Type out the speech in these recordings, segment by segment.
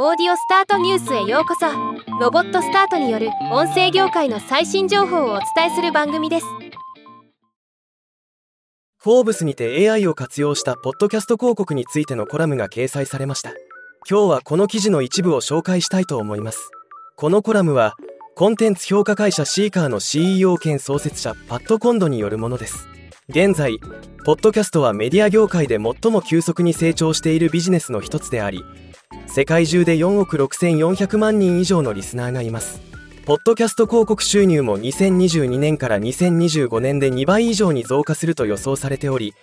オーディオスタートニュースへようこそ。ロボットスタートによる音声業界の最新情報をお伝えする番組です。フォーブスにて AI を活用したポッドキャスト広告についてのコラムが掲載されました。今日はこの記事の一部を紹介したいと思います。このコラムはコンテンツ評価会社シーカーの CEO 兼創設者パッド・コンドによるものです。現在ポッドキャストはメディア業界で最も急速に成長しているビジネスの一つであり世界中で4億6400万人以上のリスナーがいます。ポッドキャスト広告収入も2022年から2025年で2倍以上に増加すると予想されており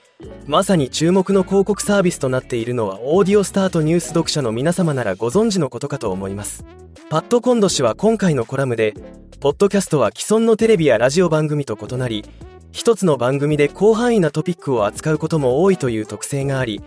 まさに注目の広告サービスとなっているのはオーディオスタートニュース読者の皆様ならご存知のことかと思います。パッド・コンド氏は今回のコラムでポッドキャストは既存のテレビやラジオ番組と異なり一つの番組で広範囲なトピックを扱うことも多いという特性があり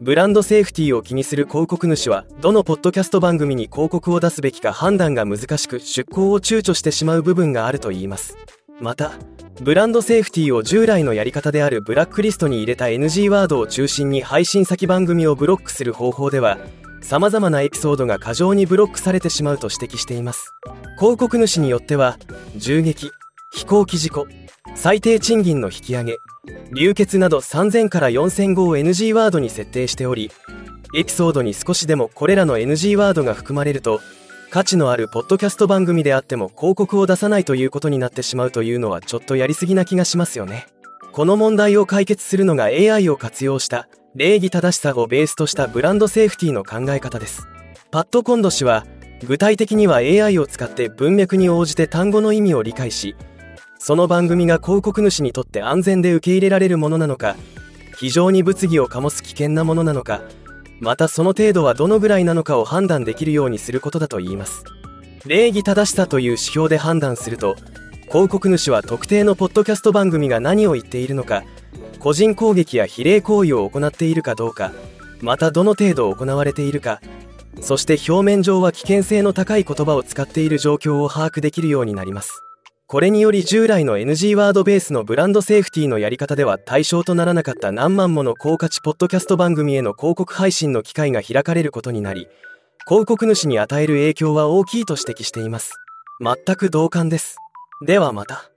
ブランドセーフティーを気にする広告主はどのポッドキャスト番組に広告を出すべきか判断が難しく出稿を躊躇してしまう部分があるといいます。またブランドセーフティーを従来のやり方であるブラックリストに入れた NG ワードを中心に配信先番組をブロックする方法では様々なエピソードが過剰にブロックされてしまうと指摘しています。広告主によっては銃撃飛行機事故最低賃金の引き上げ流血など3000から4000語を NG ワードに設定しておりエピソードに少しでもこれらの NG ワードが含まれると価値のあるポッドキャスト番組であっても広告を出さないということになってしまうというのはちょっとやりすぎな気がしますよね。この問題を解決するのが AI を活用した礼儀正しさをベースとしたブランドセーフティーの考え方です。パッド・コンド氏は具体的には AI を使って文脈に応じて単語の意味を理解しその番組が広告主にとって安全で受け入れられるものなのか非常に物議を醸す危険なものなのかまたその程度はどのぐらいなのかを判断できるようにすることだといいます。礼儀正しさという指標で判断すると広告主は特定のポッドキャスト番組が何を言っているのか個人攻撃や比例行為を行っているかどうかまたどの程度行われているかそして表面上は危険性の高い言葉を使っている状況を把握できるようになります。これにより従来の NG ワードベースのブランドセーフティーのやり方では対象とならなかった何万もの高価値ポッドキャスト番組への広告配信の機会が開かれることになり広告主に与える影響は大きいと指摘しています。全く同感です。ではまた。